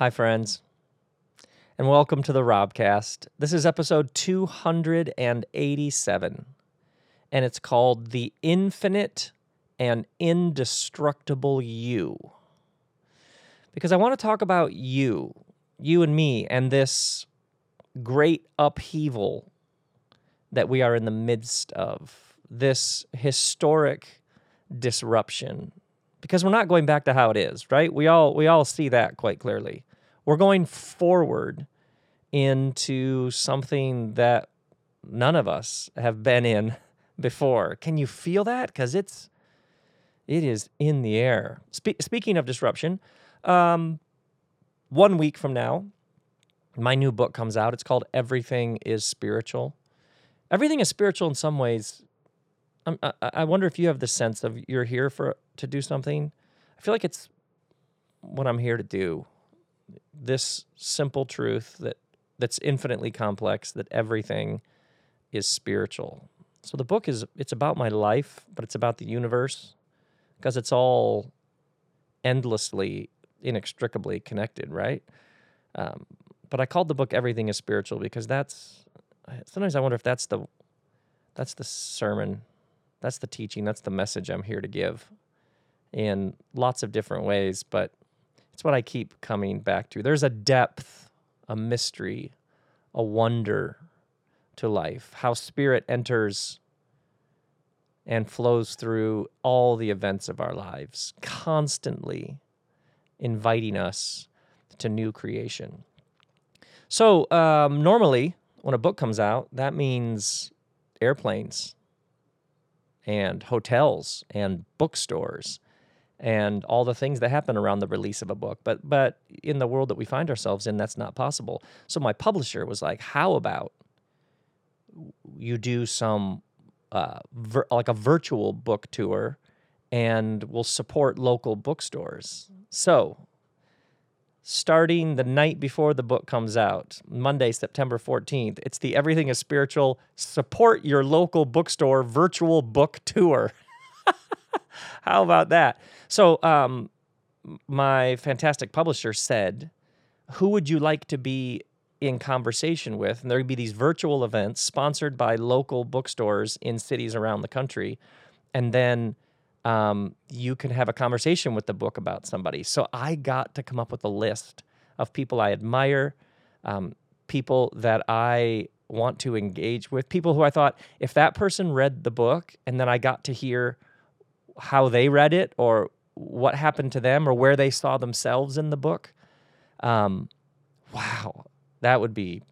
Hi, friends, and welcome to the Robcast. This is episode 287, and it's called The Infinite and Indestructible You. Because I want to talk about you, you and me, and this great upheaval that we are in the midst of, this historic disruption. Because we're not going back to how it is, right? We all we all see that quite clearly. We're going forward into something that none of us have been in before. Can you feel that? Because it's it is in the air. Spe- speaking of disruption, um, one week from now, my new book comes out. It's called Everything is Spiritual. Everything is spiritual in some ways. I, I wonder if you have the sense of you're here for to do something. I feel like it's what I'm here to do. This simple truth that that's infinitely complex that everything is spiritual. So the book is it's about my life, but it's about the universe because it's all endlessly inextricably connected, right? Um, but I called the book "Everything Is Spiritual" because that's sometimes I wonder if that's the that's the sermon, that's the teaching, that's the message I'm here to give in lots of different ways, but it's what I keep coming back to. There's a depth, a mystery, a wonder to life, how spirit enters and flows through all the events of our lives, constantly inviting us to new creation. So, um, normally, when a book comes out, that means airplanes and hotels and bookstores and all the things that happen around the release of a book. But but in the world that we find ourselves in, that's not possible. So my publisher was like, "How about you do some uh, vir- like a virtual book tour, and we'll support local bookstores." So starting the night before the book comes out, Monday, September 14th. It's the Everything is Spiritual Support Your Local Bookstore virtual book tour. How about that? So, um, my fantastic publisher said, Who would you like to be in conversation with? And there would be these virtual events sponsored by local bookstores in cities around the country. And then um, you can have a conversation with the book about somebody. So I got to come up with a list of people I admire, um, people that I want to engage with, people who I thought if that person read the book and then I got to hear how they read it or what happened to them or where they saw themselves in the book, um, wow, that would be,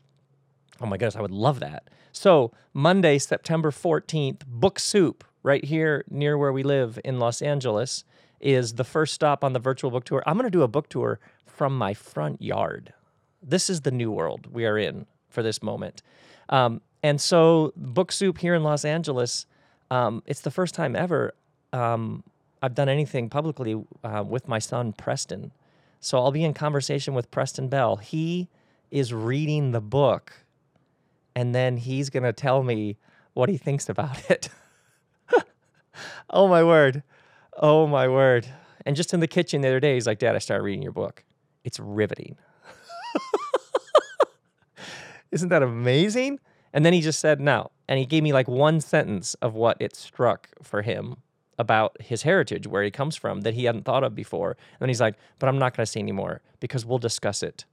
oh my goodness, I would love that. So Monday, September 14th, Book Soup right here near where we live in Los Angeles is the first stop on the virtual book tour. I'm going to do a book tour from my front yard. This is the new world we are in for this moment. Um, and so, Book Soup here in Los Angeles, um, it's the first time ever um, I've done anything publicly uh, with my son, Preston. So, I'll be in conversation with Preston Bell. He is reading the book, and then he's to tell me what he thinks about it. oh my word. Oh my word. And just in the kitchen the other day, he's like, Dad, I started reading your book. It's riveting. Isn't that amazing? And then he just said no. And he gave me like one sentence of what it struck for him about his heritage, where he comes from, that he hadn't thought of before. And then he's like, but I'm not going to say anymore because we'll discuss it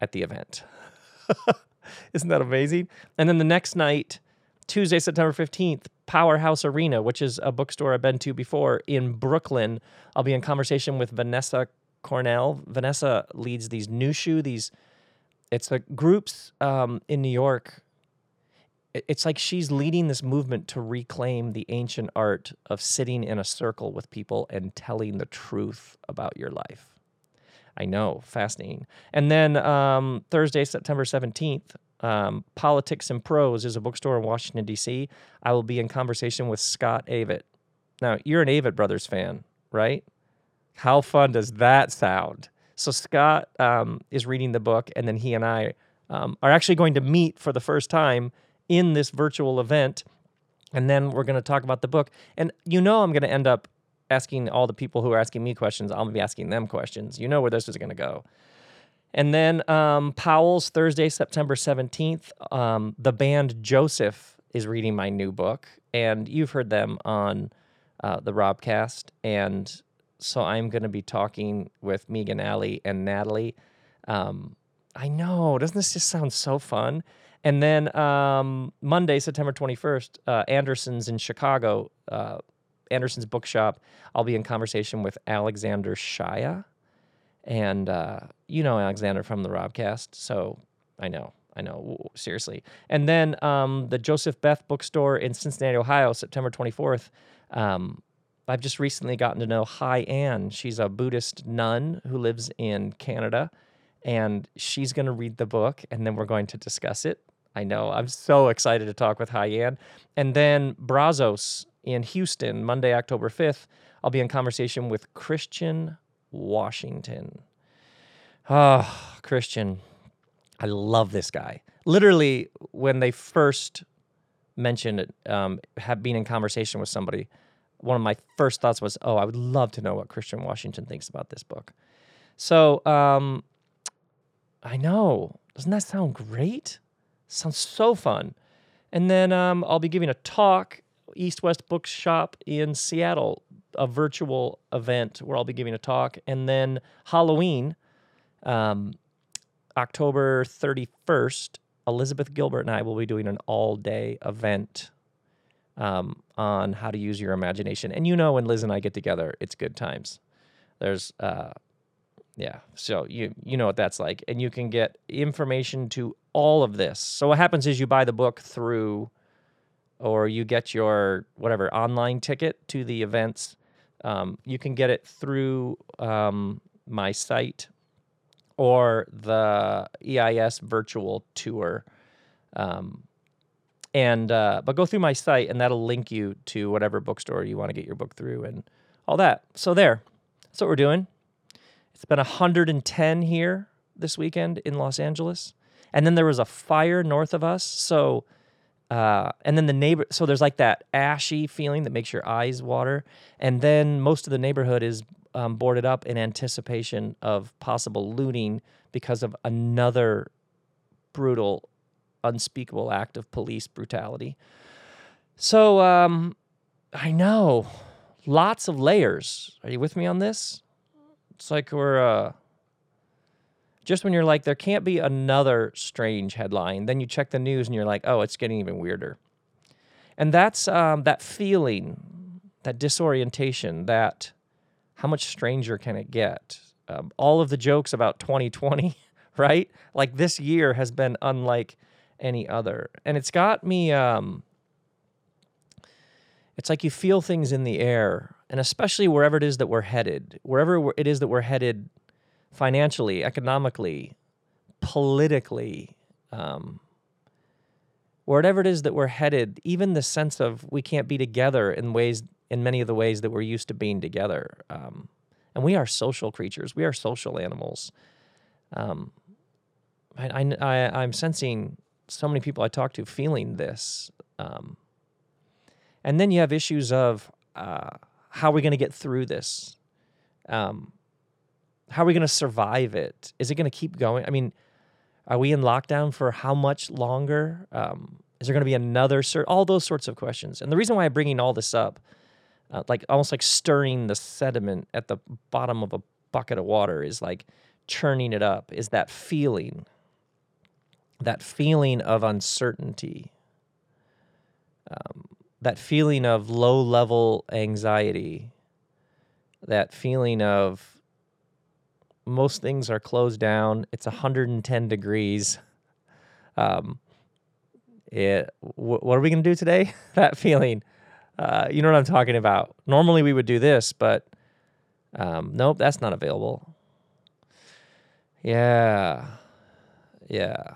at the event. Isn't that amazing? And then the next night, Tuesday, September 15th, Powerhouse Arena, which is a bookstore I've been to before in Brooklyn. I'll be in conversation with Vanessa Cornell. Vanessa leads these Nushu, these it's like groups um, in New York. It's like she's leading this movement to reclaim the ancient art of sitting in a circle with people and telling the truth about your life. I know, fascinating. And then um, Thursday, September 17th, um, Politics and Prose is a bookstore in Washington, D.C. I will be in conversation with Scott Avett. Now, you're an Avett Brothers fan, right? How fun does that sound? So, Scott um, is reading the book, and then he and I um, are actually going to meet for the first time in this virtual event. And then we're going to talk about the book. And you know, I'm going to end up asking all the people who are asking me questions, I'm going to be asking them questions. You know where this is going to go. And then um, Powell's Thursday, September 17th. Um, the band Joseph is reading my new book, and you've heard them on uh, the Robcast. And so I'm going to be talking with Megan Allie and Natalie. Um, I know, doesn't this just sound so fun? And then um, Monday, September 21st, uh, Anderson's in Chicago, uh, Anderson's Bookshop. I'll be in conversation with Alexander Shaia. And uh, you know Alexander from the Robcast. So I know, I know, seriously. And then um, the Joseph Beth bookstore in Cincinnati, Ohio, September 24th. Um, I've just recently gotten to know Hai Ann. She's a Buddhist nun who lives in Canada, and she's going to read the book, and then we're going to discuss it. I know. I'm so excited to talk with Hai Ann. And then Brazos in Houston, Monday, October 5th, I'll be in conversation with Christian Washington. Oh, Christian. I love this guy. Literally, when they first mentioned it, um, have been in conversation with somebody, one of my first thoughts was, oh, I would love to know what Christian Washington thinks about this book. So, um, I know. Doesn't that sound great? Sounds so fun. And then um, I'll be giving a talk, East West Bookshop in Seattle, a virtual event where I'll be giving a talk. And then Halloween, um, October 31st, Elizabeth Gilbert and I will be doing an all day event um, on how to use your imagination. And you know, when Liz and I get together, it's good times. There's, uh, yeah, so you you know what that's like, and you can get information to all of this. So what happens is you buy the book through, or you get your whatever online ticket to the events. Um, you can get it through um, my site or the EIS virtual tour. Um, and uh, but go through my site and that'll link you to whatever bookstore you want to get your book through and all that. So there, that's what we're doing. It's been 110 here this weekend in Los Angeles, and then there was a fire north of us. So, uh, and then the neighbor. So there's like that ashy feeling that makes your eyes water, and then most of the neighborhood is um, boarded up in anticipation of possible looting because of another brutal unspeakable act of police brutality. So, um, I know lots of layers. Are you with me on this? It's like we're uh, just when you're like, there can't be another strange headline. Then you check the news and you're like, oh, it's getting even weirder. And that's um, that feeling, that disorientation, that how much stranger can it get? Um, all of the jokes about 2020, right? Like this year has been unlike any other. And it's got me um it's like you feel things in the air, and especially wherever it is that we're headed, wherever it is that we're headed financially, economically, politically, um, wherever it is that we're headed, even the sense of we can't be together in ways, in many of the ways that we're used to being together. Um, and we are social creatures. We are social animals. Um, I, I, I'm sensing so many people I talk to feeling this. Um, and then you have issues of uh, how are we going to get through this? Um, how are we going to survive it? Is it going to keep going? I mean, are we in lockdown for how much longer? Um, is there going to be another sur- all those sorts of questions? And the reason why I'm bringing all this up, uh, like almost like stirring the sediment at the bottom of a bucket of water, is like churning it up. Is that feeling? that feeling of uncertainty, um, that feeling of low level anxiety, that feeling of most things are closed down, it's 110 degrees. Um, it, wh- what are we going to do today? that feeling. Uh, you know what I'm talking about. Normally we would do this, but um, nope, that's not available. Yeah. Yeah.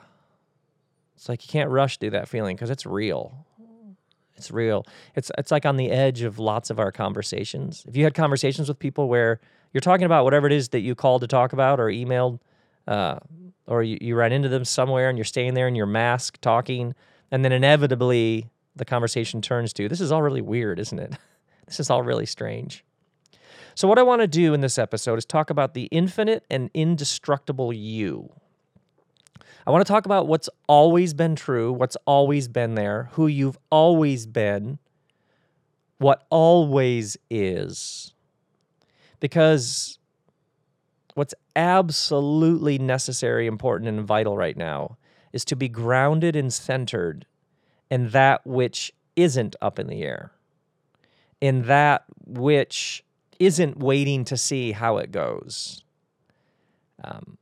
It's like you can't rush through that feeling because it's real. It's real. It's it's like on the edge of lots of our conversations. If you had conversations with people where you're talking about whatever it is that you called to talk about or emailed, uh, or you, you run into them somewhere and you're staying there in your mask talking, and then inevitably the conversation turns to, this is all really weird, isn't it? this is all really strange. So, what I want to do in this episode is talk about the infinite and indestructible you. I want to talk about what's always been true, what's always been there, who you've always been, what always is. Because what's absolutely necessary, important, and vital right now is to be grounded and centered in that which isn't up in the air, in that which isn't waiting to see how it goes. Um,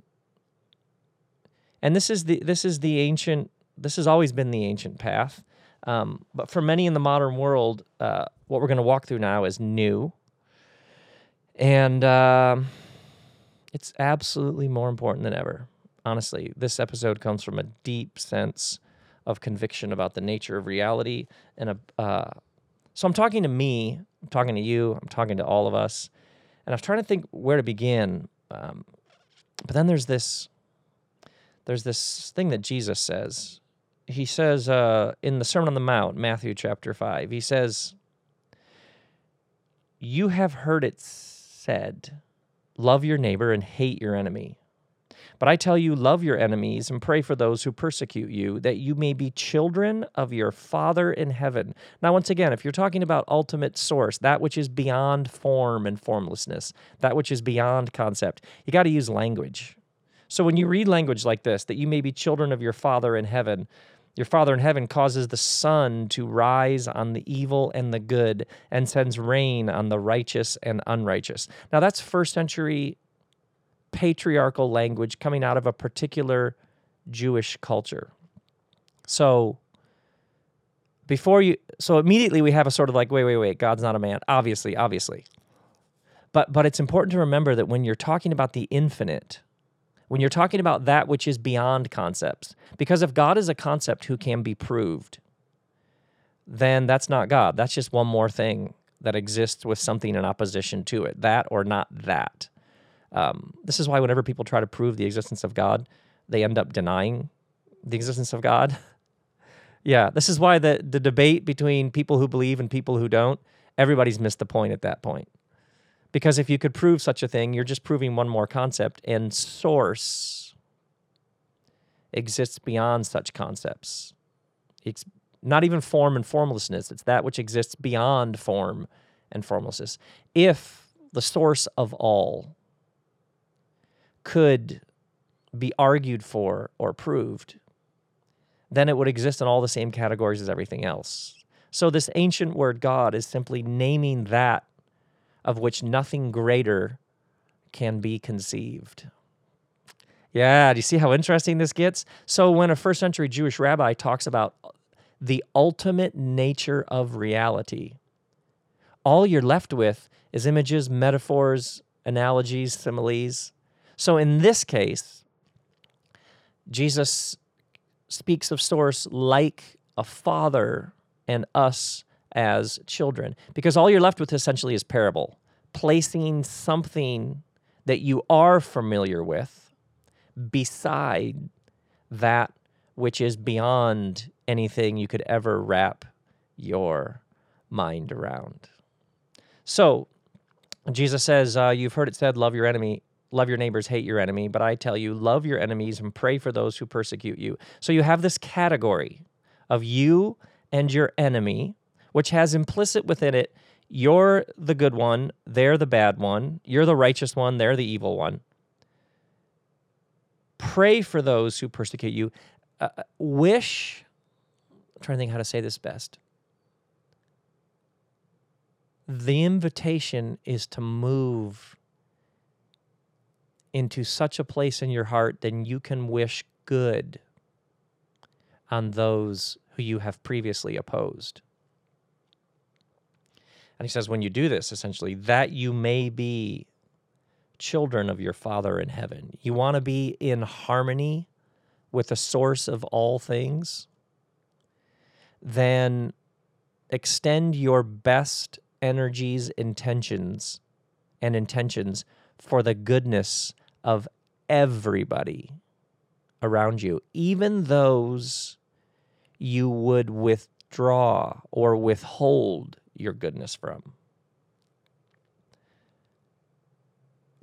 and this is the this is the ancient. This has always been the ancient path. Um, but for many in the modern world, uh, what we're going to walk through now is new, and uh, it's absolutely more important than ever. Honestly, this episode comes from a deep sense of conviction about the nature of reality, and a. Uh, so I'm talking to me. I'm talking to you. I'm talking to all of us, and I was trying to think where to begin. Um, but then there's this there's this thing that Jesus says. He says uh, in the Sermon on the Mount, Matthew chapter 5, he says, You have heard it said, love your neighbor and hate your enemy. But I tell you, love your enemies and pray for those who persecute you, that you may be children of your Father in heaven. Now, once again, if you're talking about ultimate source, that which is beyond form and formlessness, that which is beyond concept, you got to use language. So when you read language like this, that you may be children of your Father in heaven, your Father in heaven causes the sun to rise on the evil and the good and sends rain on the righteous and unrighteous. Now, that's first century patriarchal language coming out of a particular Jewish culture. So, before you, so immediately we have a sort of like, wait, wait, wait, God's not a man. Obviously, obviously. But, but it's important to remember that when you're talking about the infinite, when you're talking about that which is beyond concepts. Because if God is a concept who can be proved, then that's not God. That's just one more thing that exists with something in opposition to it, that or not that. Um, this is why whenever people try to prove the existence of God, they end up denying the existence of God. yeah, this is why the, the debate between people who believe and people who don't, everybody's missed the point at that point. Because if you could prove such a thing, you're just proving one more concept, and source exists beyond such concepts. It's not even form and formlessness, it's that which exists beyond form and formlessness. If the source of all could be argued for or proved, then it would exist in all the same categories as everything else. So, this ancient word God is simply naming that of which nothing greater can be conceived. Yeah, do you see how interesting this gets? So, when a first century Jewish rabbi talks about the ultimate nature of reality, all you're left with is images, metaphors, analogies, similes. So, in this case, Jesus speaks of source like a father and us as children because all you're left with essentially is parable, placing something that you are familiar with beside that which is beyond anything you could ever wrap your mind around. So, Jesus says, uh, You've heard it said, love your enemy, love your neighbors, hate your enemy. But I tell you, love your enemies and pray for those who persecute you. So you have this category of you and your enemy which has implicit within it you're the good one, they're the bad one, you're the righteous one, they're the evil one. Pray for those who persecute you. Uh, uh wish, I'm trying to think how to say this best. The invitation is to move into such a place in your heart that you can wish good on those who you have previously opposed. And he says, when you do this, essentially, that you may be children of your Father in heaven. You want to be in harmony with the source of all things, then extend your best energies, intentions, and intentions for the goodness of everybody around you, even those you would withdraw or withhold your goodness from.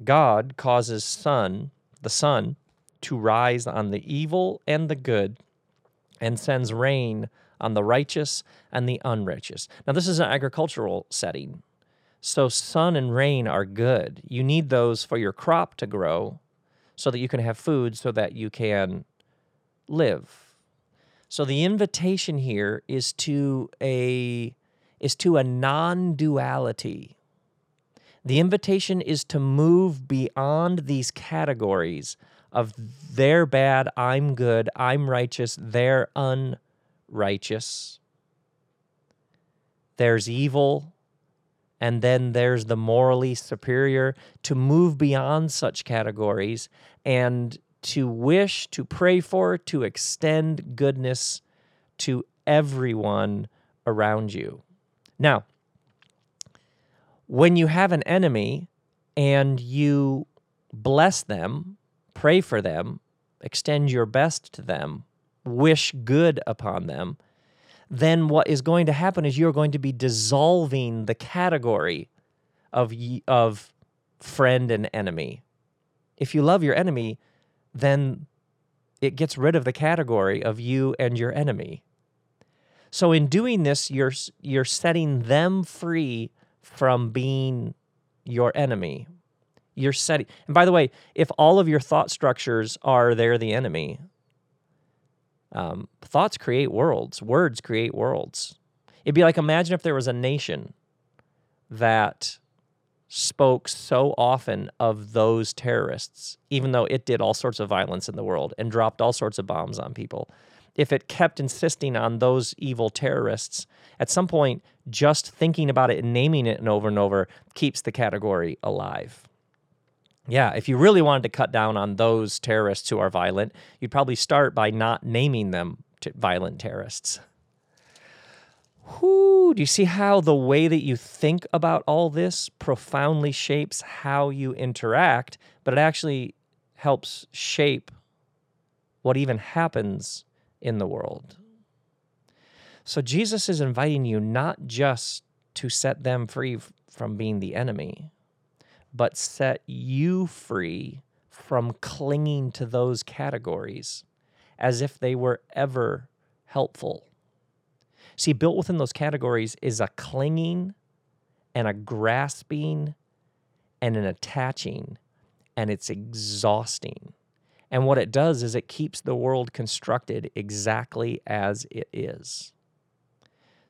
God causes sun, the sun, to rise on the evil and the good, and sends rain on the righteous and the unrighteous. Now, this is an agricultural setting. So, sun and rain are good. You need those for your crop to grow so that you can have food so that you can live. So the invitation here is to a is to a non-duality. The invitation is to move beyond these categories of they're bad, I'm good, I'm righteous, they're unrighteous. There's evil, and then there's the morally superior. To move beyond such categories and to wish, to pray for, to extend goodness to everyone around you. Now, when you have an enemy and you bless them, pray for them, extend your best to them, wish good upon them, then what is going to happen is you're going to be dissolving the category of of friend and enemy. If you love your enemy, then it gets rid of the category of you and your enemy. So in doing this, you're you're setting them free from being your enemy. You're setting and by the way, if all of your thought structures are they're the enemy, um, thoughts create worlds, words create worlds. It'd be like imagine if there was a nation that spoke so often of those terrorists, even though it did all sorts of violence in the world and dropped all sorts of bombs on people. If it kept insisting on those evil terrorists, at some point, just thinking about it and naming it and over and over keeps the category alive. Yeah, if you really wanted to cut down on those terrorists who are violent, you'd probably start by not naming them violent terrorists. Whoo, do you see how the way that you think about all this profoundly shapes how you interact, but it actually helps shape what even happens in the world? So Jesus is inviting you not just to set them free from being the enemy, but set you free from clinging to those categories as if they were ever helpful See, built within those categories is a clinging and a grasping and an attaching, and it's exhausting. And what it does is it keeps the world constructed exactly as it is.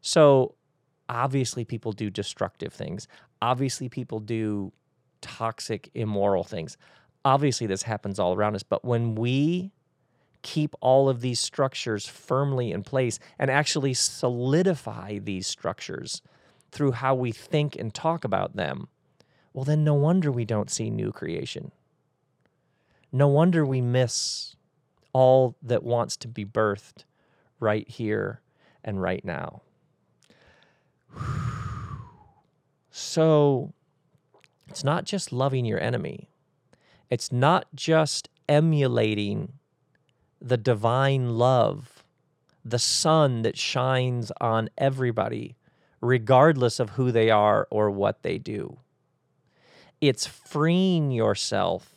So, obviously, people do destructive things. Obviously, people do toxic, immoral things. Obviously, this happens all around us. But when we keep all of these structures firmly in place and actually solidify these structures through how we think and talk about them, well, then no wonder we don't see new creation. No wonder we miss all that wants to be birthed right here and right now. So it's not just loving your enemy, it's not just emulating the divine love, the sun that shines on everybody, regardless of who they are or what they do. It's freeing yourself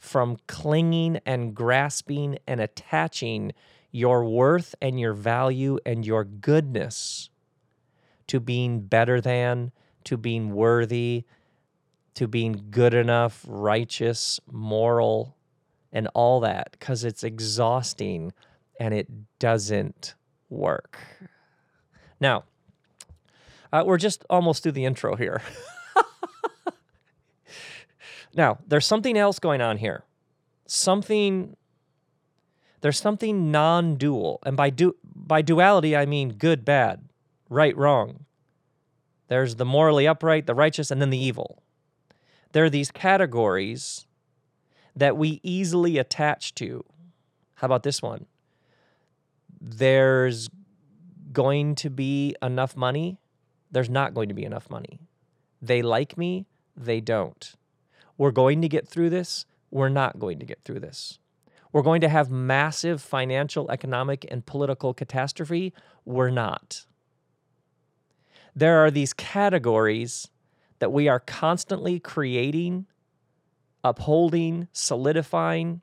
from clinging and grasping and attaching your worth and your value and your goodness to being better than, to being worthy, to being good enough, righteous, moral, and all that because it's exhausting and it doesn't work. Now, uh, we're just almost through the intro here. now, there's something else going on here. Something there's something non-dual. And by du- by duality I mean good bad, right wrong. There's the morally upright, the righteous, and then the evil. There are these categories that we easily attach to. How about this one? There's going to be enough money. There's not going to be enough money. They like me. They don't. We're going to get through this. We're not going to get through this. We're going to have massive financial, economic, and political catastrophe. We're not. There are these categories that we are constantly creating upholding, solidifying.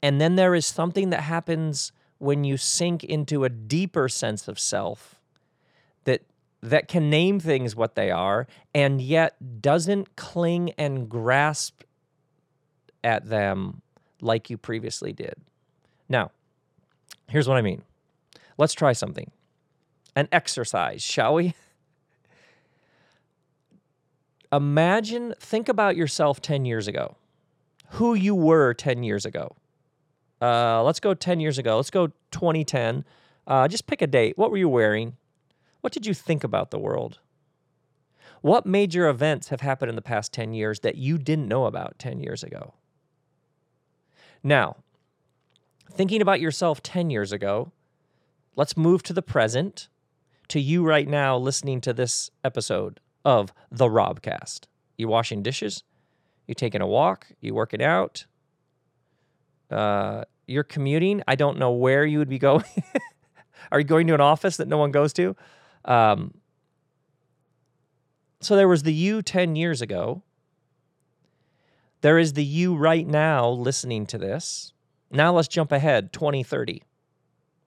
And then there is something that happens when you sink into a deeper sense of self that that can name things what they are and yet doesn't cling and grasp at them like you previously did. Now, here's what I mean. Let's try something. An exercise, shall we? Imagine, think about yourself 10 years ago, who you were 10 years ago. Uh, let's go 10 years ago. Let's go 2010. Uh, just pick a date. What were you wearing? What did you think about the world? What major events have happened in the past 10 years that you didn't know about 10 years ago? Now, thinking about yourself 10 years ago, let's move to the present, to you right now listening to this episode of the Robcast. You washing dishes? You taking a walk? You working out? Uh, you're commuting. I don't know where you would be going. Are you going to an office that no one goes to? Um, so there was the you 10 years ago. There is the you right now listening to this. Now let's jump ahead 2030.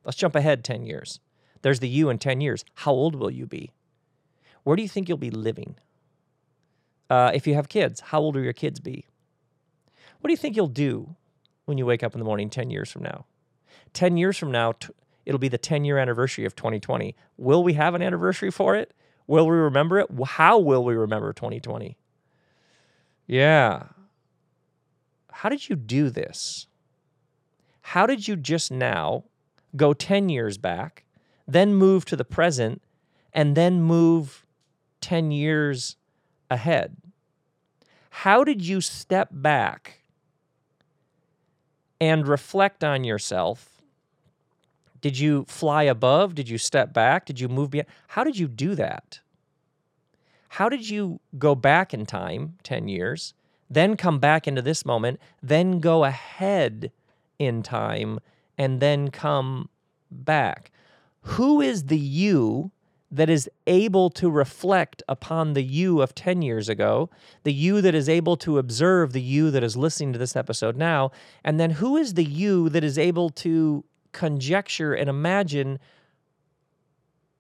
Let's jump ahead 10 years. There's the you in 10 years. How old will you be? Where do you think you'll be living? Uh, if you have kids, how old will your kids be? What do you think you'll do when you wake up in the morning 10 years from now. 10 years from now, t- it'll be the 10 year anniversary of 2020. Will we have an anniversary for it? Will we remember it? How will we remember 2020? Yeah. How did you do this? How did you just now go 10 years back, then move to the present, and then move 10 years ahead? How did you step back and reflect on yourself. Did you fly above? Did you step back? Did you move beyond? How did you do that? How did you go back in time 10 years, then come back into this moment, then go ahead in time, and then come back? Who is the you that is able to reflect upon the you of 10 years ago, the you that is able to observe the you that is listening to this episode now, and then who is the you that is able to conjecture and imagine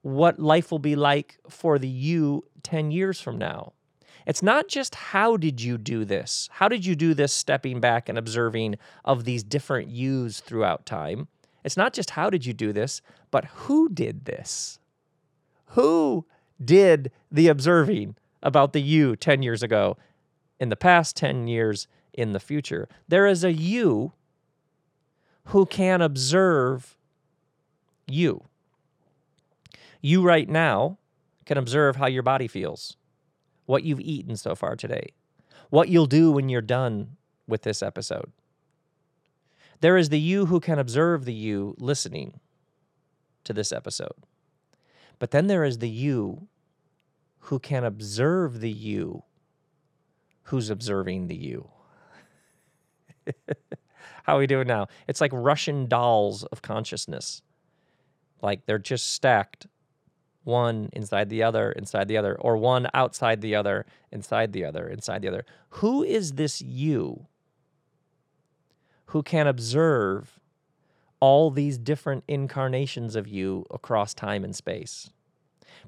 what life will be like for the you 10 years from now? It's not just how did you do this? How did you do this stepping back and observing of these different yous throughout time? It's not just how did you do this, but who did this? who did the observing about the you 10 years ago, in the past, 10 years in the future? There is a you who can observe you. You right now can observe how your body feels, what you've eaten so far today, what you'll do when you're done with this episode. There is the you who can observe the you listening to this episode. But then there is the you who can observe the you who's observing the you. How are we doing now? It's like Russian dolls of consciousness. Like they're just stacked one inside the other, inside the other, or one outside the other, inside the other, inside the other. Who is this you who can observe all these different incarnations of you across time and space.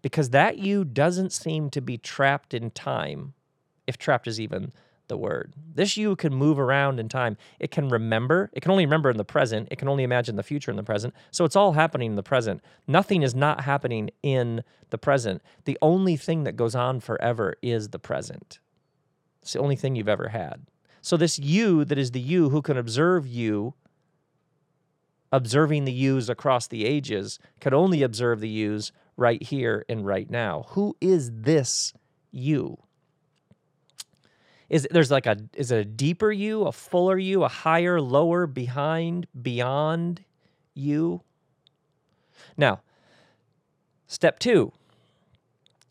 Because that you doesn't seem to be trapped in time, if trapped is even the word. This you can move around in time. It can remember. It can only remember in the present. It can only imagine the future in the present. So it's all happening in the present. Nothing is not happening in the present. The only thing that goes on forever is the present. It's the only thing you've ever had. So this you that is the you who can observe you observing the yous across the ages can only observe the yous right here and right now. Who is this you? Is there's like a is it a deeper you, a fuller you, a higher, lower, behind, beyond you? Now, step 2.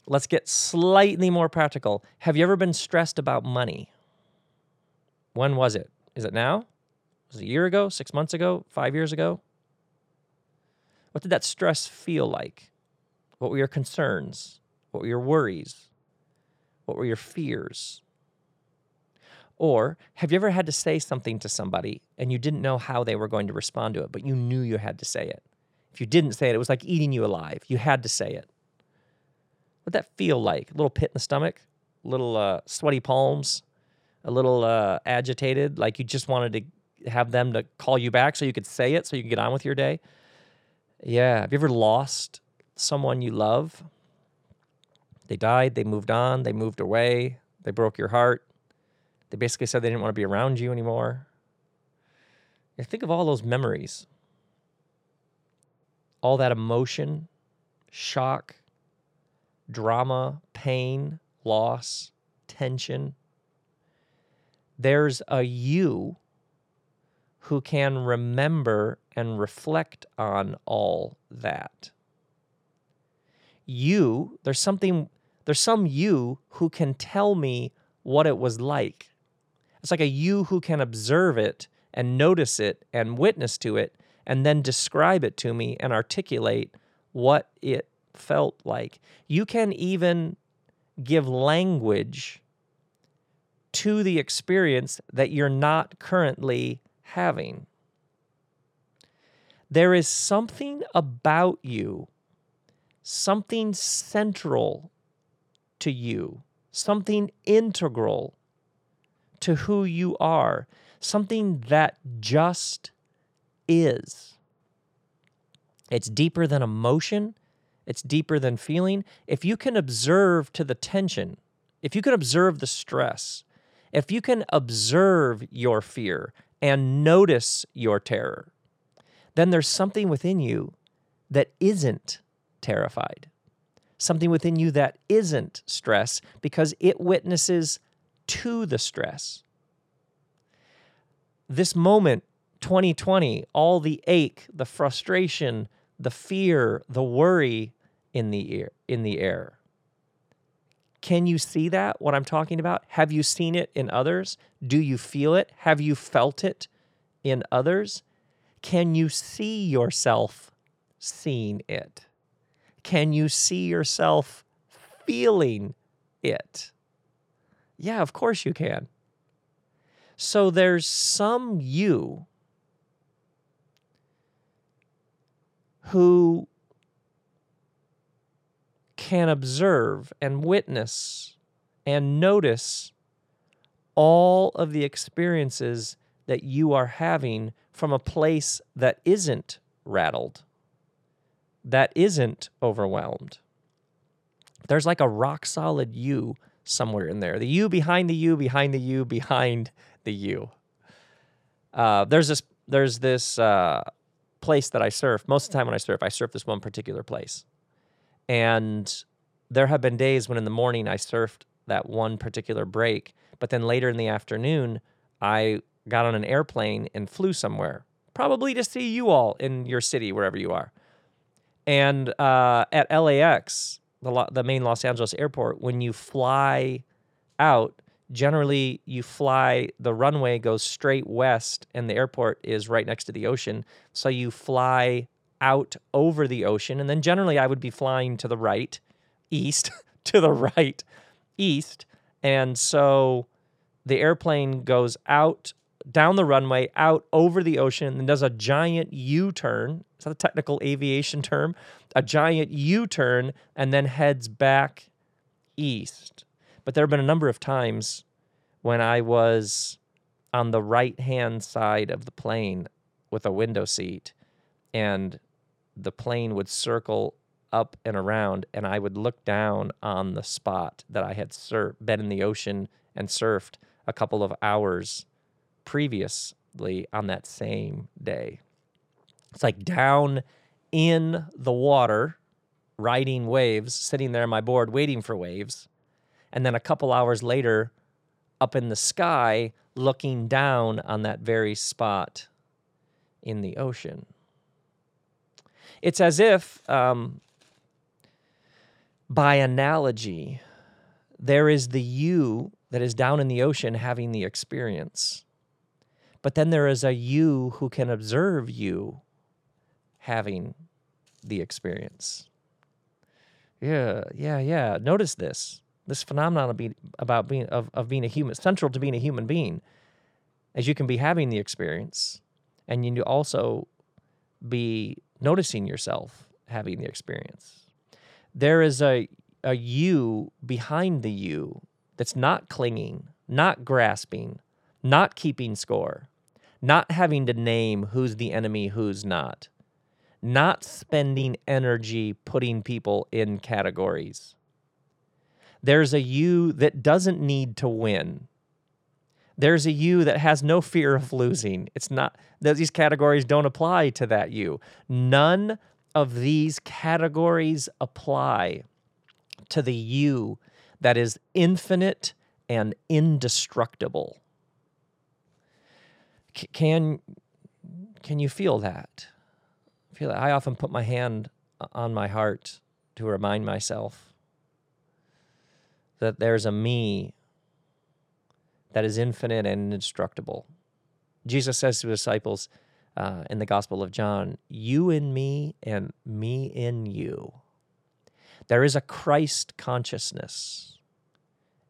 Let's get slightly more practical. Have you ever been stressed about money? When was it? Is it now? Was it a year ago, six months ago, five years ago? What did that stress feel like? What were your concerns? What were your worries? What were your fears? Or have you ever had to say something to somebody and you didn't know how they were going to respond to it, but you knew you had to say it? If you didn't say it, it was like eating you alive. You had to say it. What'd that feel like? A little pit in the stomach, a little uh, sweaty palms, a little uh, agitated, like you just wanted to have them to call you back so you could say it so you could get on with your day. Yeah. Have you ever lost someone you love? They died, they moved on, they moved away, they broke your heart. They basically said they didn't want to be around you anymore. You think of all those memories, all that emotion, shock, drama, pain, loss, tension. There's a you who can remember and reflect on all that. You, there's something, there's some you who can tell me what it was like. It's like a you who can observe it and notice it and witness to it and then describe it to me and articulate what it felt like. You can even give language to the experience that you're not currently having. There is something about you, something central to you, something integral to who you are, something that just is. It's deeper than emotion, it's deeper than feeling. If you can observe to the tension, if you can observe the stress, if you can observe your fear and notice your terror, then there's something within you that isn't terrified, something within you that isn't stress because it witnesses to the stress. This moment, 2020, all the ache, the frustration, the fear, the worry in the air, in the air. Can you see that what I'm talking about? Have you seen it in others? Do you feel it? Have you felt it in others? Can you see yourself seeing it? Can you see yourself feeling it? Yeah, of course you can. So there's some you who can observe and witness and notice all of the experiences that you are having from a place that isn't rattled, that isn't overwhelmed. There's like a rock solid you somewhere in there. The you behind the you behind the you behind the you. Uh, there's this there's this uh, place that I surf. Most of the time when I surf, I surf this one particular place. And there have been days when in the morning I surfed that one particular break, but then later in the afternoon, I got on an airplane and flew somewhere, probably to see you all in your city, wherever you are. And uh, at LAX, the, the main Los Angeles airport, when you fly out, generally you fly, the runway goes straight west, and the airport is right next to the ocean. So you fly out over the ocean. And then generally I would be flying to the right, east, to the right, east. And so the airplane goes out down the runway, out over the ocean, and then does a giant U turn. Is that a technical aviation term? A giant U turn, and then heads back east. But there have been a number of times when I was on the right hand side of the plane with a window seat, and the plane would circle up and around, and I would look down on the spot that I had surf- been in the ocean and surfed a couple of hours previously on that same day. It's like down in the water, riding waves, sitting there on my board waiting for waves. And then a couple hours later, up in the sky, looking down on that very spot in the ocean. It's as if, um, by analogy, there is the you that is down in the ocean having the experience. But then there is a you who can observe you having the experience. Yeah, yeah, yeah. Notice this. this phenomenon of being about being of, of being a human central to being a human being as you can be having the experience and you also be noticing yourself having the experience there is a a you behind the you that's not clinging not grasping not keeping score not having to name who's the enemy who's not not spending energy putting people in categories there's a you that doesn't need to win. There's a you that has no fear of losing. It's not that these categories don't apply to that you. None of these categories apply to the you that is infinite and indestructible. C- can can you feel that? Feel that? I often put my hand on my heart to remind myself that there's a me that is infinite and indestructible. Jesus says to his disciples uh, in the Gospel of John, You in me and me in you. There is a Christ consciousness,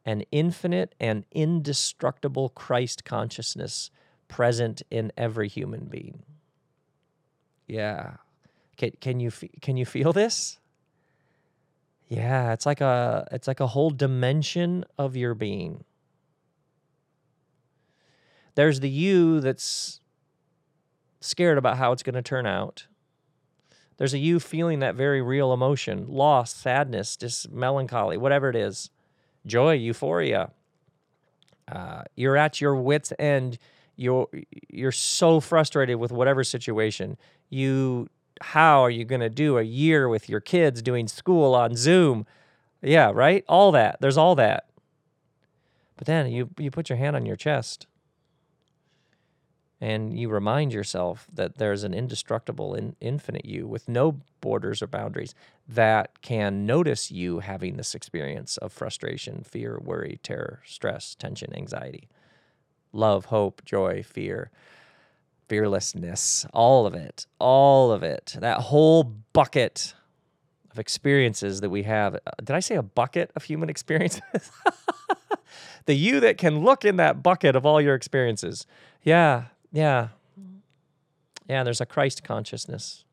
an infinite and indestructible Christ consciousness present in every human being. Yeah. Can, can you can you feel this? Yeah, it's like a it's like a whole dimension of your being. There's the you that's scared about how it's going to turn out. There's a you feeling that very real emotion, loss, sadness, just melancholy, whatever it is, joy, euphoria. Uh, you're at your wits' end. You're you're so frustrated with whatever situation. You how are you going to do a year with your kids doing school on Zoom? Yeah, right? All that. There's all that. But then you you put your hand on your chest and you remind yourself that there's an indestructible in, infinite you with no borders or boundaries that can notice you having this experience of frustration, fear, worry, terror, stress, tension, anxiety, love, hope, joy, fear fearlessness, all of it, all of it, that whole bucket of experiences that we have. Uh, did I say a bucket of human experiences? the you that can look in that bucket of all your experiences. Yeah, yeah. Yeah, there's a Christ consciousness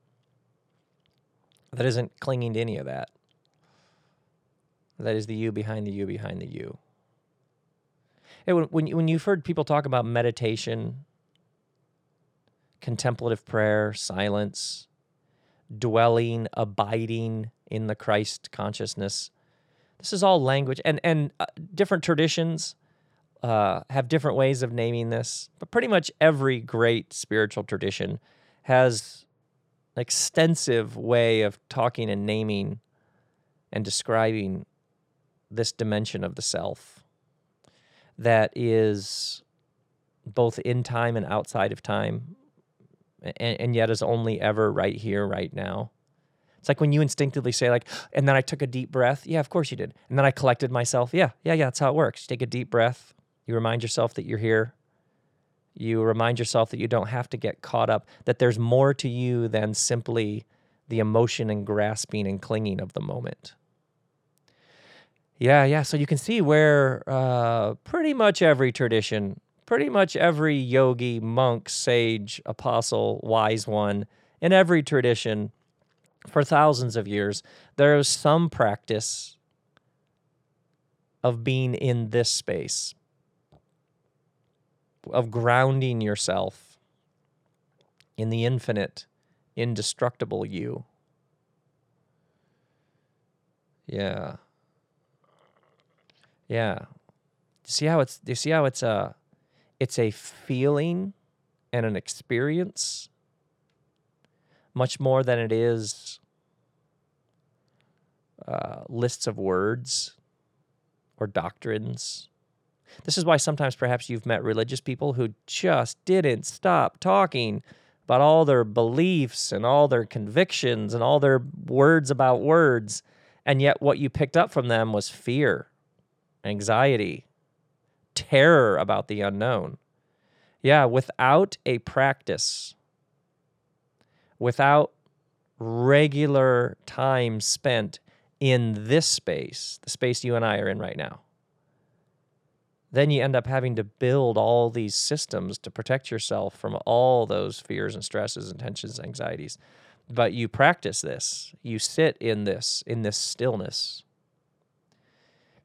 that isn't clinging to any of that. That is the you behind the you behind the you. When, when, when you've heard people talk about meditation contemplative prayer, silence, dwelling, abiding in the Christ consciousness. This is all language, and and uh, different traditions uh, have different ways of naming this, but pretty much every great spiritual tradition has an extensive way of talking and naming and describing this dimension of the self that is both in time and outside of time and, and yet is only ever right here, right now. It's like when you instinctively say, like, and then I took a deep breath. Yeah, of course you did. And then I collected myself. Yeah, yeah, yeah, that's how it works. You take a deep breath. You remind yourself that you're here. You remind yourself that you don't have to get caught up, that there's more to you than simply the emotion and grasping and clinging of the moment. Yeah, yeah. So you can see where uh, pretty much every tradition pretty much every yogi, monk, sage, apostle, wise one in every tradition for thousands of years, there is some practice of being in this space, of grounding yourself in the infinite, indestructible you. Yeah. Yeah. See how it's you see how it's uh it's a feeling and an experience much more than it is uh, lists of words or doctrines. This is why sometimes perhaps you've met religious people who just didn't stop talking about all their beliefs and all their convictions and all their words about words. And yet, what you picked up from them was fear, anxiety, terror about the unknown. Yeah, without a practice, without regular time spent in this space, the space you and I are in right now, then you end up having to build all these systems to protect yourself from all those fears and stresses and tensions, and anxieties. But you practice this, you sit in this, in this stillness.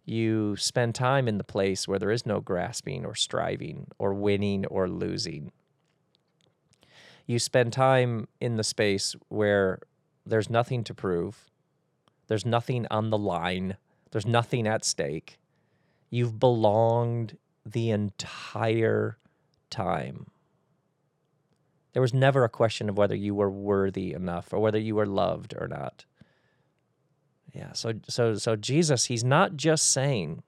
You spend time in the place where there is no grasping or striving or winning or losing. You spend time in the space where there's nothing to prove, there's nothing on the line, there's nothing at stake You've belonged the entire time. There was never a question of whether you were worthy enough or whether you were loved or not. Yeah, so so so Jesus, he's not just saying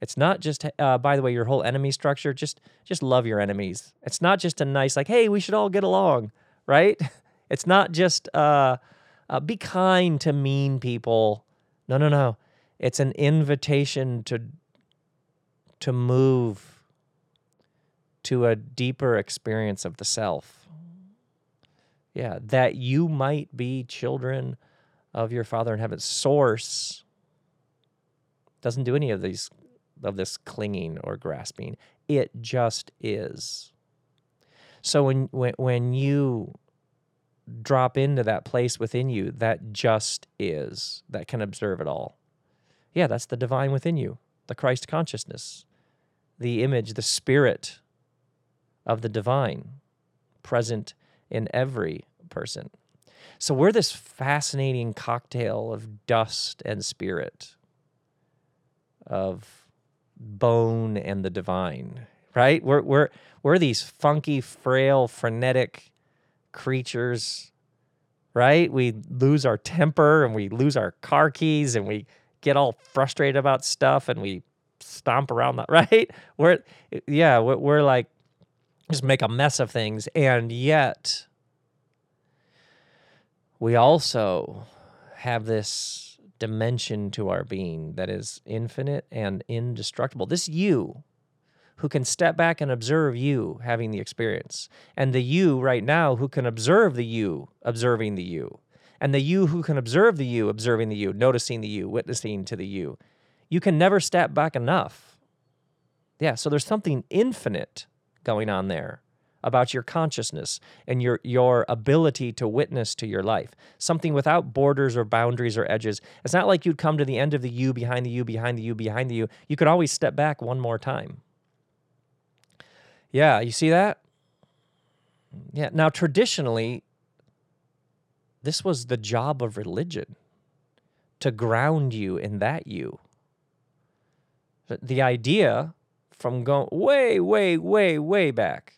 it's not just uh, by the way your whole enemy structure just just love your enemies. It's not just a nice like hey, we should all get along, right? It's not just uh, uh be kind to mean people. No, no, no. It's an invitation to to move to a deeper experience of the self. Yeah, that you might be children of your Father in heaven. Source doesn't do any of these of this clinging or grasping. It just is. So when when when you drop into that place within you that just is, that can observe it all. Yeah, that's the divine within you, the Christ consciousness, the image, the spirit of the divine present in every person. So we're this fascinating cocktail of dust and spirit, of bone and the divine, right? We're, we're, we're these funky, frail, frenetic creatures, right? We lose our temper and we lose our car keys and we get all frustrated about stuff and we stomp around that right we're yeah we're like just make a mess of things and yet we also have this dimension to our being that is infinite and indestructible this you who can step back and observe you having the experience and the you right now who can observe the you observing the you and the you who can observe the you, observing the you, noticing the you, witnessing to the you. You can never step back enough. Yeah, so there's something infinite going on there about your consciousness and your your ability to witness to your life. Something without borders or boundaries or edges. It's not like you'd come to the end of the you behind the you behind the you behind the you. You could always step back one more time. Yeah, you see that? Yeah. Now traditionally, this was the job of religion to ground you in that you. The idea from going way, way, way, way back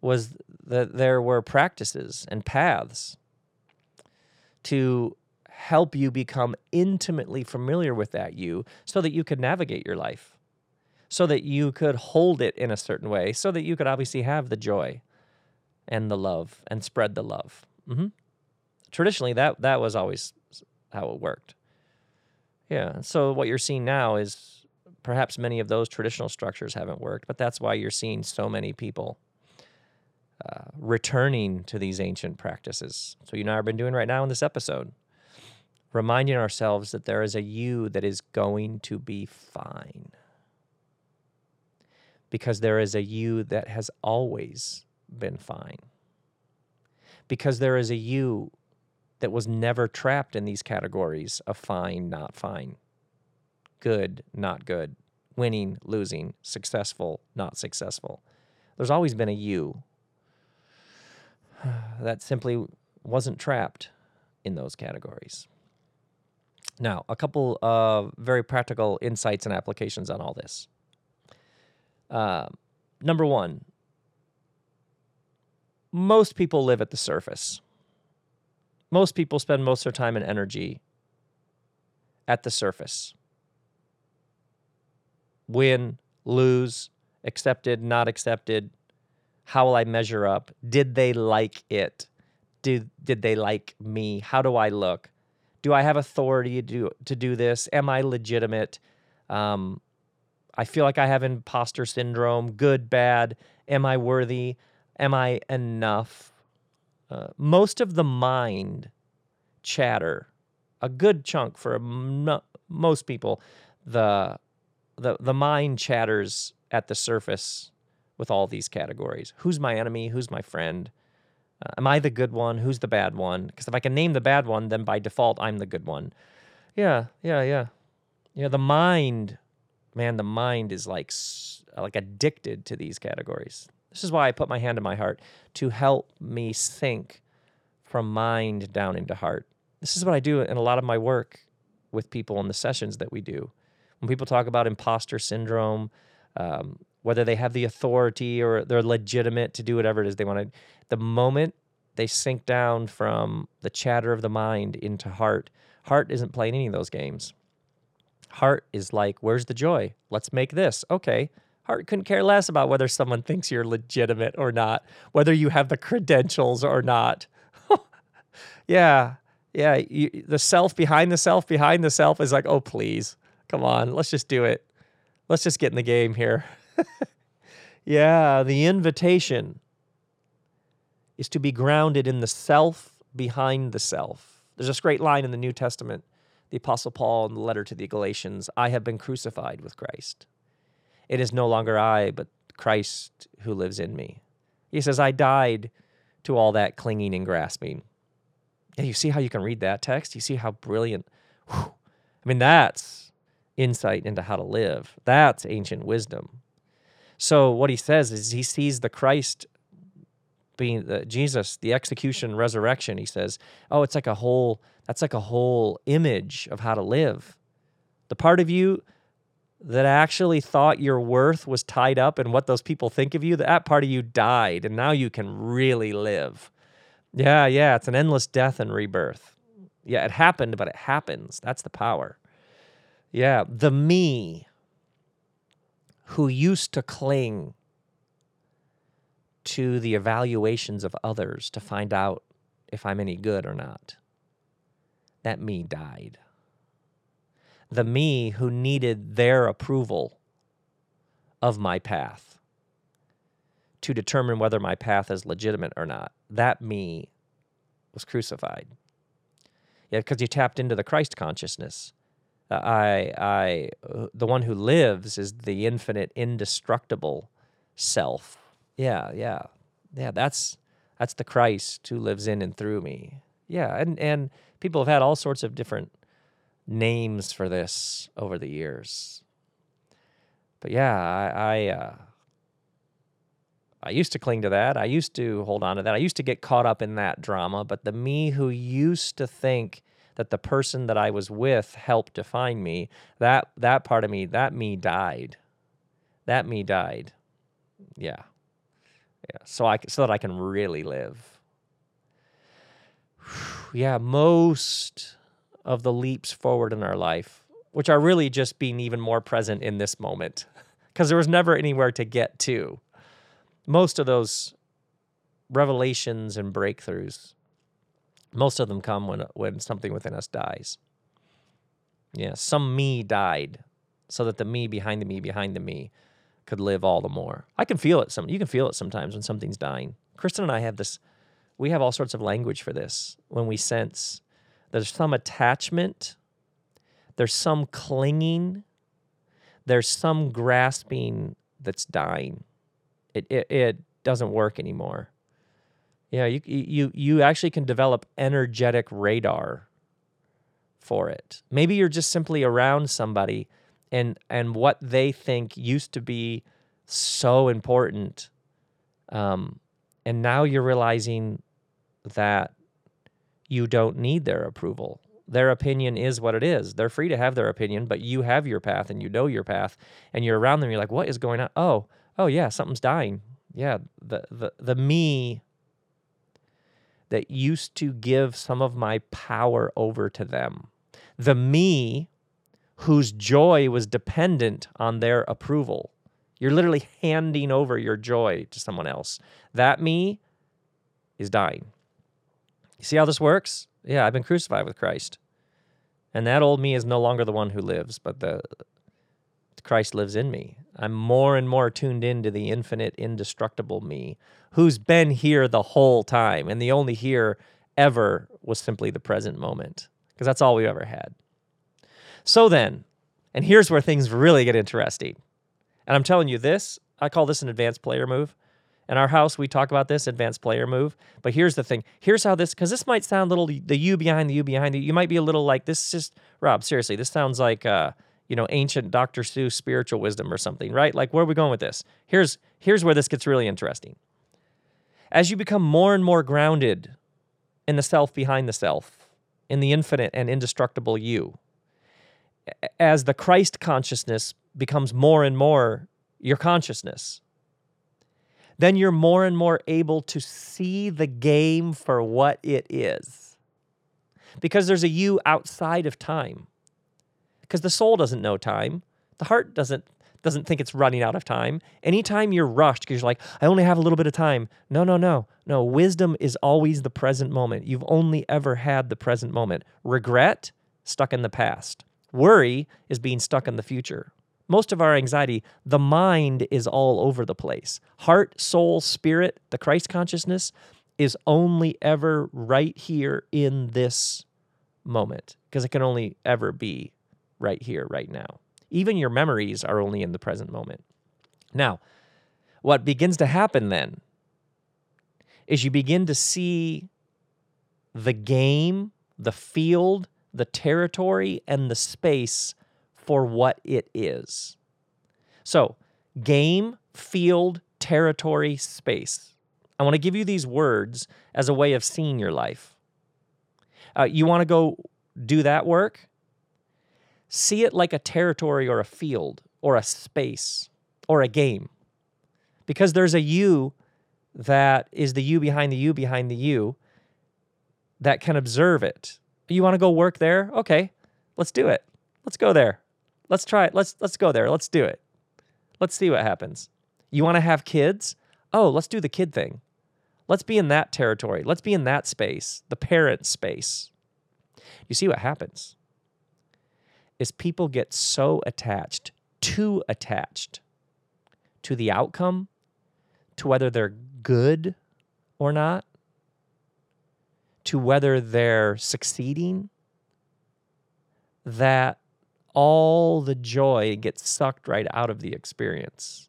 was that there were practices and paths to help you become intimately familiar with that you so that you could navigate your life, so that you could hold it in a certain way, so that you could obviously have the joy and the love and spread the love. Mm-hmm traditionally that that was always how it worked. Yeah. So what you're seeing now is perhaps many of those traditional structures haven't worked, but that's why you're seeing so many people returning to these ancient practices. So you and I have been doing right now in this episode, reminding ourselves that there is a you that is going to be fine. Because there is a you that has always been fine. Because there is a you that was never trapped in these categories of fine, not fine, good, not good, winning, losing, successful, not successful. There's always been a you that simply wasn't trapped in those categories. Now, a couple of very practical insights and applications on all this. Uh, number one, most people live at the surface most people spend most of their time and energy at the surface. Win, lose, accepted, not accepted. How will I measure up? Did they like it? Did did they like me? How do I look? Do I have authority to do, to do this? Am I legitimate? Um, I feel like I have imposter syndrome. Good, bad. Am I worthy? Am I enough? Uh, most of the mind chatter a good chunk for most people, the the the mind chatters at the surface with all these categories. Who's my enemy? Who's my friend? Uh, am I the good one? Who's the bad one? Because if I can name the bad one, then by default I'm the good one. Yeah, yeah, yeah. Yeah, the mind, man, the mind is like like addicted to these categories. This is why I put my hand in my heart to help me think from mind down into heart. This is what I do in a lot of my work with people in the sessions that we do. When people talk about imposter syndrome, um, whether they have the authority or they're legitimate to do whatever it is they want to, the moment they sink down from the chatter of the mind into heart, heart isn't playing any of those games. Heart is like, where's the joy? Let's make this. Okay. Heart couldn't care less about whether someone thinks you're legitimate or not, whether you have the credentials or not. yeah. Yeah. You, the self behind the self behind the self is like, oh, please. Come on. Let's just do it. Let's just get in the game here. yeah. The invitation is to be grounded in the self behind the self. There's this great line in the New Testament, the Apostle Paul in the letter to the Galatians I have been crucified with Christ. It is no longer I, but Christ who lives in me. He says, I died to all that clinging and grasping. Yeah, you see how you can read that text? You see how brilliant. Whew. I mean, that's insight into how to live. That's ancient wisdom. So, what he says is he sees the Christ being the Jesus, the execution, resurrection. He says, "Oh, it's like a whole. That's like a whole image of how to live." The part of you that actually thought your worth was tied up in what those people think of you, that part of you died, and now you can really live. Yeah, yeah, it's an endless death and rebirth. Yeah, it happened, but it happens. That's the power. Yeah, the me who used to cling to the evaluations of others to find out if I'm any good or not. That me died. The me who needed their approval of my path to determine whether my path is legitimate or not. That me was crucified. Yeah, because you tapped into the Christ consciousness. I, I, uh, the one who lives is the infinite, indestructible self yeah, yeah. Yeah, that's that's the Christ who lives in and through me. Yeah, and and people have had all sorts of different names for this over the years. But yeah, I I, uh, I used to cling to that. I used to hold on to that. I used to get caught up in that drama. But the me who used to think that the person that I was with helped define me, that that part of me, that me died. That me died. Yeah. Yeah, so I so that I can really live. Yeah, most of the leaps forward in our life, which are really just being even more present in this moment, because there was never anywhere to get to. Most of those revelations and breakthroughs, most of them come when when something within us dies. Yeah, some me died, so that the me behind the me behind the me could live all the more. I can feel it some you can feel it sometimes when something's dying. Kristen and I have this we have all sorts of language for this when we sense there's some attachment, there's some clinging, there's some grasping that's dying. It it, it doesn't work anymore. Yeah, you you you actually can develop energetic radar for it. Maybe you're just simply around somebody and and what they think used to be so important um, and now you're realizing that you don't need their approval. Their opinion is what it is. They're free to have their opinion but you have your path and you know your path and you're around them. You're like what is going on? Oh oh yeah something's dying. Yeah the the, the me that used to give some of my power over to them the me whose joy was dependent on their approval. You're literally handing over your joy to someone else. That me is dying. You see how this works? Yeah, I've been crucified with Christ. And that old me is no longer the one who lives, but the Christ lives in me. I'm more and more tuned into the infinite, indestructible me who's been here the whole time. And the only here ever was simply the present moment because that's all we've ever had. So then, and here's where things really get interesting. And I'm telling you this, I call this an advanced player move. In our house, we talk about this advanced player move. But here's the thing. Here's how this, because this might sound a little, the you behind the you behind the, you might be a little like, this is just, Rob, seriously, this sounds like, uh, you know, ancient Dr. Seuss spiritual wisdom or something, right? Like, where are we going with this? Here's, here's where this gets really interesting. As you become more and more grounded in the self behind the self, in the infinite and indestructible you, as the Christ consciousness becomes more and more your consciousness, then you're more and more able to see the game for what it is. Because there's a you outside of time. Because the soul doesn't know time. The heart doesn't doesn't think it's running out of time. Anytime you're rushed because you're like, I only have a little bit of time. No, no, no. No, wisdom is always the present moment. You've only ever had the present moment. Regret, stuck in the past. Worry is being stuck in the future most of our anxiety, the mind is all over the place. Heart, soul, spirit, the Christ consciousness is only ever right here in this moment because it can only ever be right here, right now. Even your memories are only in the present moment. Now, what begins to happen then is you begin to see the game, the field, the territory, and the space for what it is. So, game, field, territory, space. I want to give you these words as a way of seeing your life. Uh, you want to go do that work? See it like a territory or a field or a space or a game. Because there's a you that is the you behind the you behind the you that can observe it. You want to go work there? Okay, let's do it. Let's go there. Let's try it. Let's let's go there. Let's do it. Let's see what happens. You want to have kids? Oh, let's do the kid thing. Let's be in that territory. Let's be in that space, the parent space. You see what happens? Is people get so attached, too attached to the outcome, to whether they're good or not, to whether they're succeeding, that all the joy gets sucked right out of the experience.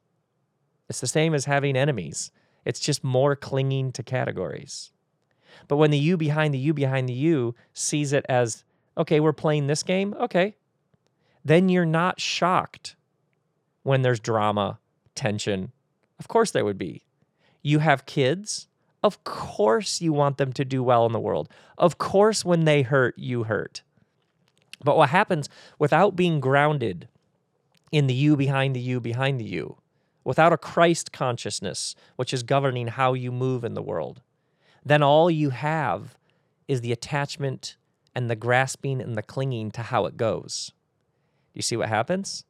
It's the same as having enemies, it's just more clinging to categories. But when the you behind the you behind the you sees it as, okay, we're playing this game, okay, then you're not shocked when there's drama, tension. Of course, there would be. You have kids. Of course, you want them to do well in the world. Of course, when they hurt, you hurt. But what happens without being grounded in the you behind the you behind the you, without a Christ consciousness, which is governing how you move in the world, then all you have is the attachment and the grasping and the clinging to how it goes. You see what happens?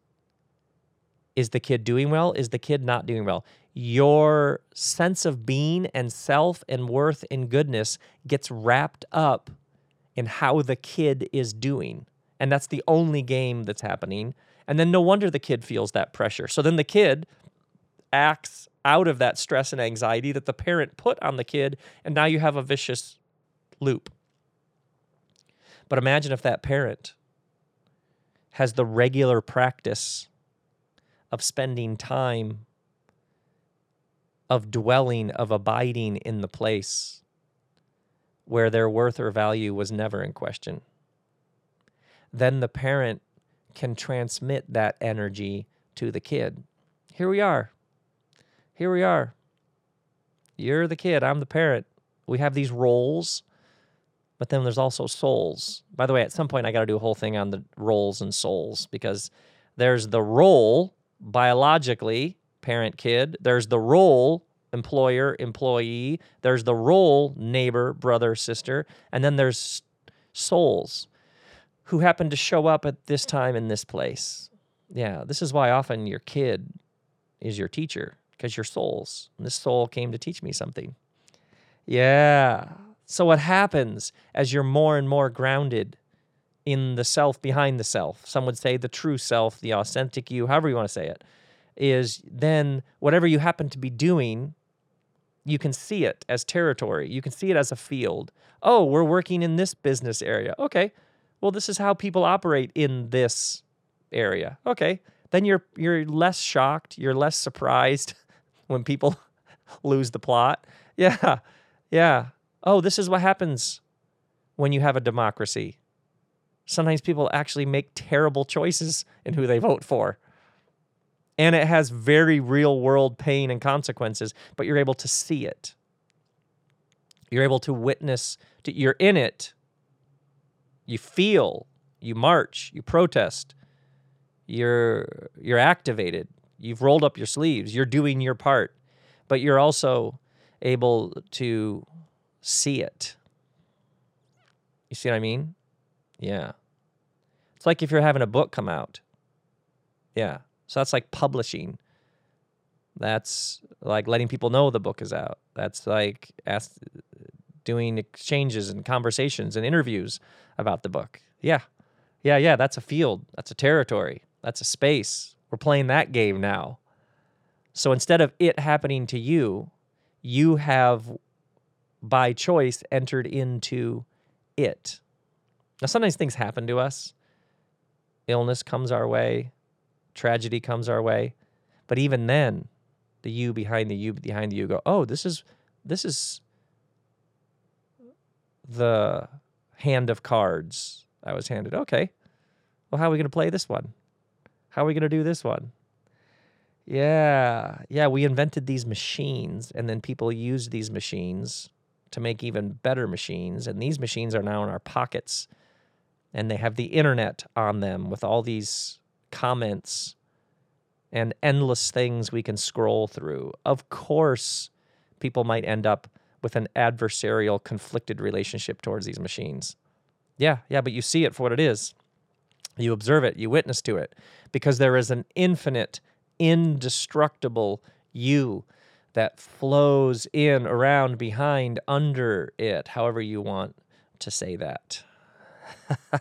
Is the kid doing well? Is the kid not doing well? Your sense of being and self and worth and goodness gets wrapped up in how the kid is doing and that's the only game that's happening. And then no wonder the kid feels that pressure. So then the kid acts out of that stress and anxiety that the parent put on the kid, and now you have a vicious loop. But imagine if that parent has the regular practice of spending time, of dwelling, of abiding in the place where their worth or value was never in question then the parent can transmit that energy to the kid. Here we are. Here we are. You're the kid, I'm the parent. We have these roles, but then there's also souls. By the way, at some point, I got to do a whole thing on the roles and souls because there's the role biologically, parent kid, there's the role employer employee, there's the role neighbor brother sister, and then there's souls who happen to show up at this time in this place. Yeah, this is why often your kid is your teacher because your souls. And this soul came to teach me something. Yeah. So, what happens as you're more and more grounded in the self behind the self? Some would say the true self, the authentic you, however you want to say it, is then whatever you happen to be doing, you can see it as territory. You can see it as a field. Oh, we're working in this business area. Okay, Well, this is how people operate in this area. Okay. Then you're you're less shocked, you're less surprised when people lose the plot. Yeah. Yeah. Oh, this is what happens when you have a democracy. Sometimes people actually make terrible choices in who they vote for. And it has very real world pain and consequences, but you're able to see it. You're able to witness, to, you're in it. You feel, you march, you protest, you're you're activated. You've rolled up your sleeves. You're doing your part. But you're also able to see it. You see what I mean? Yeah. It's like if you're having a book come out. Yeah. So that's like publishing. That's like letting people know the book is out. That's like ask, doing exchanges and conversations and interviews about the book. Yeah. Yeah, yeah, that's a field. That's a territory. That's a space. We're playing that game now. So instead of it happening to you, you have by choice entered into it. Now, sometimes things happen to us. Illness comes our way, tragedy comes our way. But even then, the you behind the you behind the you go, oh, this is this is the hand of cards I was handed. Okay. Well, how are we going to play this one? How are we going to do this one? Yeah. Yeah, we invented these machines and then people used these machines to make even better machines and these machines are now in our pockets and they have the internet on them with all these comments and endless things we can scroll through. Of course, people might end up with an adversarial, conflicted relationship towards these machines. Yeah, yeah, but you see it for what it is. You observe it, you witness to it, because there is an infinite, indestructible you that flows in, around, behind, under it, however you want to say that.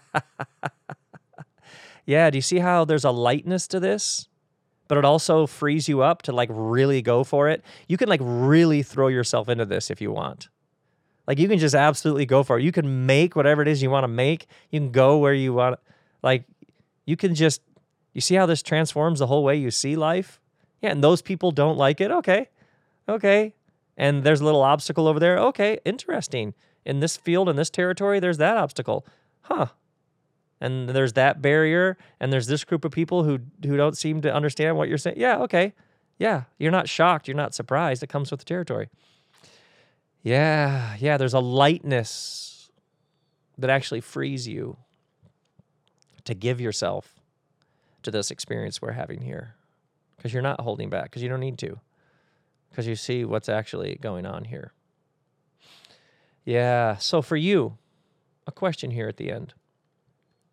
yeah, do you see how there's a lightness to this? But it also frees you up to like really go for it. You can like really throw yourself into this if you want. Like you can just absolutely go for it. You can make whatever it is you want to make. You can go where you want. Like you can just you see how this transforms the whole way you see life? Yeah, and those people don't like it. Okay. Okay. And there's a little obstacle over there. Okay, interesting. In this field in this territory, there's that obstacle huh. And there's that barrier, and there's this group of people who who don't seem to understand what you're saying. Yeah, okay. Yeah, you're not shocked, you're not surprised. It comes with the territory. Yeah, yeah, there's a lightness that actually frees you to give yourself to this experience we're having here because you're not holding back because you don't need to because you see what's actually going on here. Yeah, so for you, a question here at the end.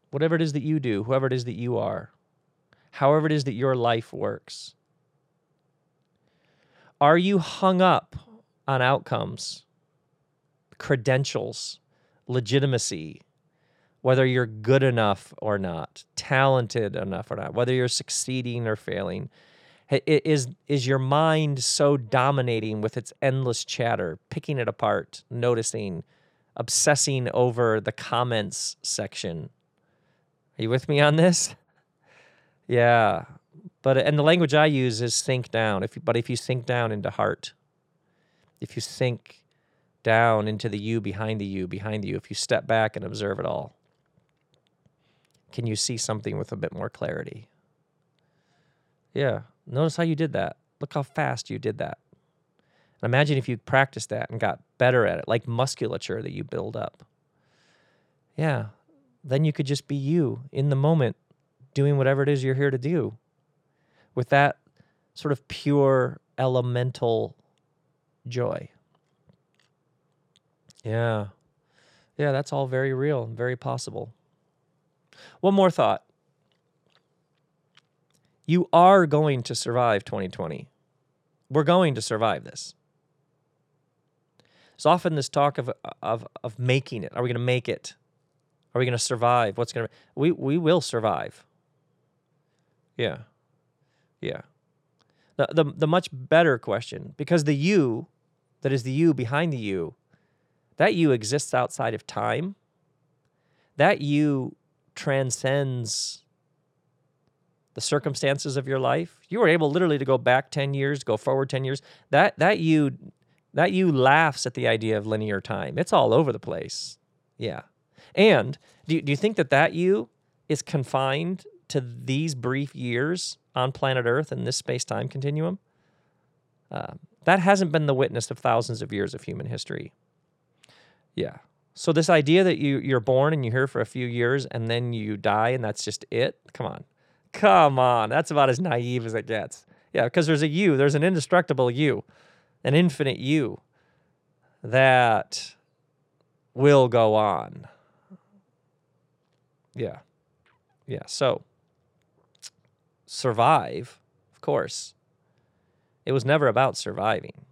Whatever it is that you do, whoever it is that you are, however it is that your life works, are you hung up on outcomes, credentials, legitimacy, whether you're good enough or not, talented enough or not, whether you're succeeding or failing? Is, is your mind so dominating with its endless chatter, picking it apart, noticing, obsessing over the comments section. Are you with me on this? yeah. But and the language I use is think down. If but if you sink down into heart, if you sink down into the you behind the you behind the you, if you step back and observe it all, can you see something with a bit more clarity? Yeah. Notice how you did that. Look how fast you did that. And imagine if you practiced that and got better at it, like musculature that you build up. Yeah, then you could just be you in the moment, doing whatever it is you're here to do with that sort of pure elemental joy. Yeah. Yeah, that's all very real, and very possible. One more thought. You are going to survive 2020. We're going to survive this. There's often this talk of of of making it. Are we going to make it? Are we going to survive? What's going to we we will survive. Yeah, yeah. The the the much better question because the you, that is the you behind the you, that you exists outside of time. that you transcends the circumstances of your life. You were able literally to go back 10 years, go forward 10 years. That that you that you laughs at the idea of linear time. It's all over the place. Yeah. And do, do you think that that you is confined to these brief years on planet Earth in this space time continuum? Uh, that hasn't been the witness of thousands of years of human history. Yeah. So this idea that you you're born and you're here for a few years and then you die and that's just it. Come on, come on. That's about as naive as it gets. Yeah, because there's a you. There's an indestructible you, an infinite you that will go on. Yeah, yeah. So survive, of course. It was never about surviving.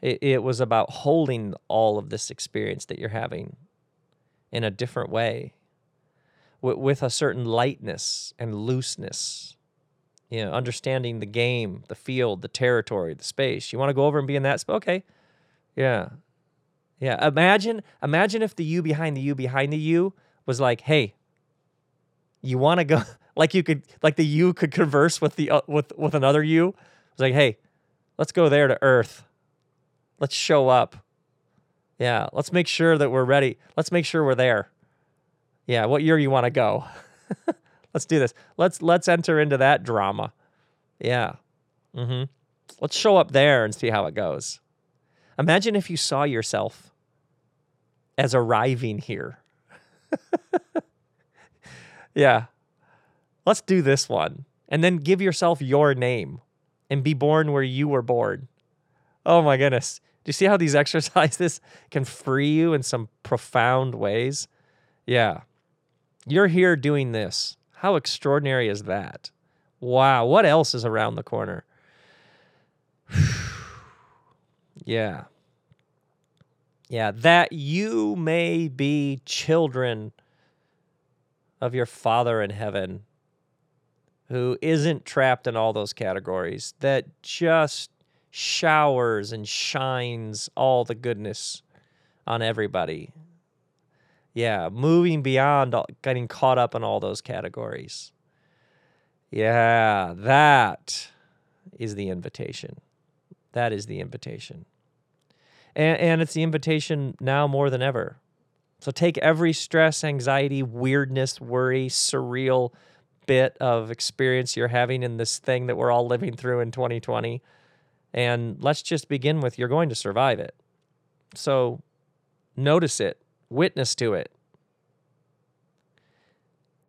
It, it was about holding all of this experience that you're having in a different way, with, a certain lightness and looseness. You know, understanding the game, the field, the territory, the space. You want to go over and be in that space? Okay, yeah, yeah. Imagine, imagine if the you behind the you behind the you was like, hey, you want to go? like you could, like the you could converse with the uh, with with another you. It's like, hey, let's go there to Earth. Let's show up. Yeah, let's make sure that we're ready. Let's make sure we're there. Yeah, what year you want to go? let's do this. Let's let's enter into that drama. Yeah. Mhm. Let's show up there and see how it goes. Imagine if you saw yourself as arriving here. yeah. Let's do this one. And then give yourself your name and be born where you were born. Oh my goodness. Do you see how these exercises can free you in some profound ways? Yeah. You're here doing this. How extraordinary is that? Wow. What else is around the corner? yeah. Yeah. That you may be children of your Father in heaven who isn't trapped in all those categories, that just showers and shines all the goodness on everybody. Yeah, moving beyond getting caught up in all those categories. Yeah, that is the invitation. That is the invitation. And, and it's the invitation now more than ever. So take every stress, anxiety, weirdness, worry, surreal bit of experience you're having in this thing that we're all living through in 2020 and let's just begin with you're going to survive it. So notice it, witness to it,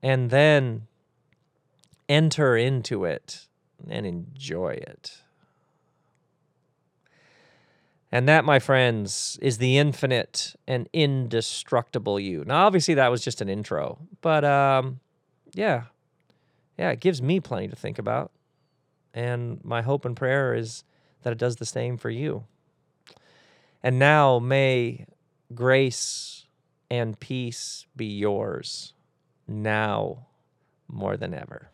and then enter into it and enjoy it. And that, my friends, is the infinite and indestructible you. Now, obviously, that was just an intro, but um, yeah, yeah, it gives me plenty to think about. And my hope and prayer is that it does the same for you. And now may grace and peace be yours now more than ever.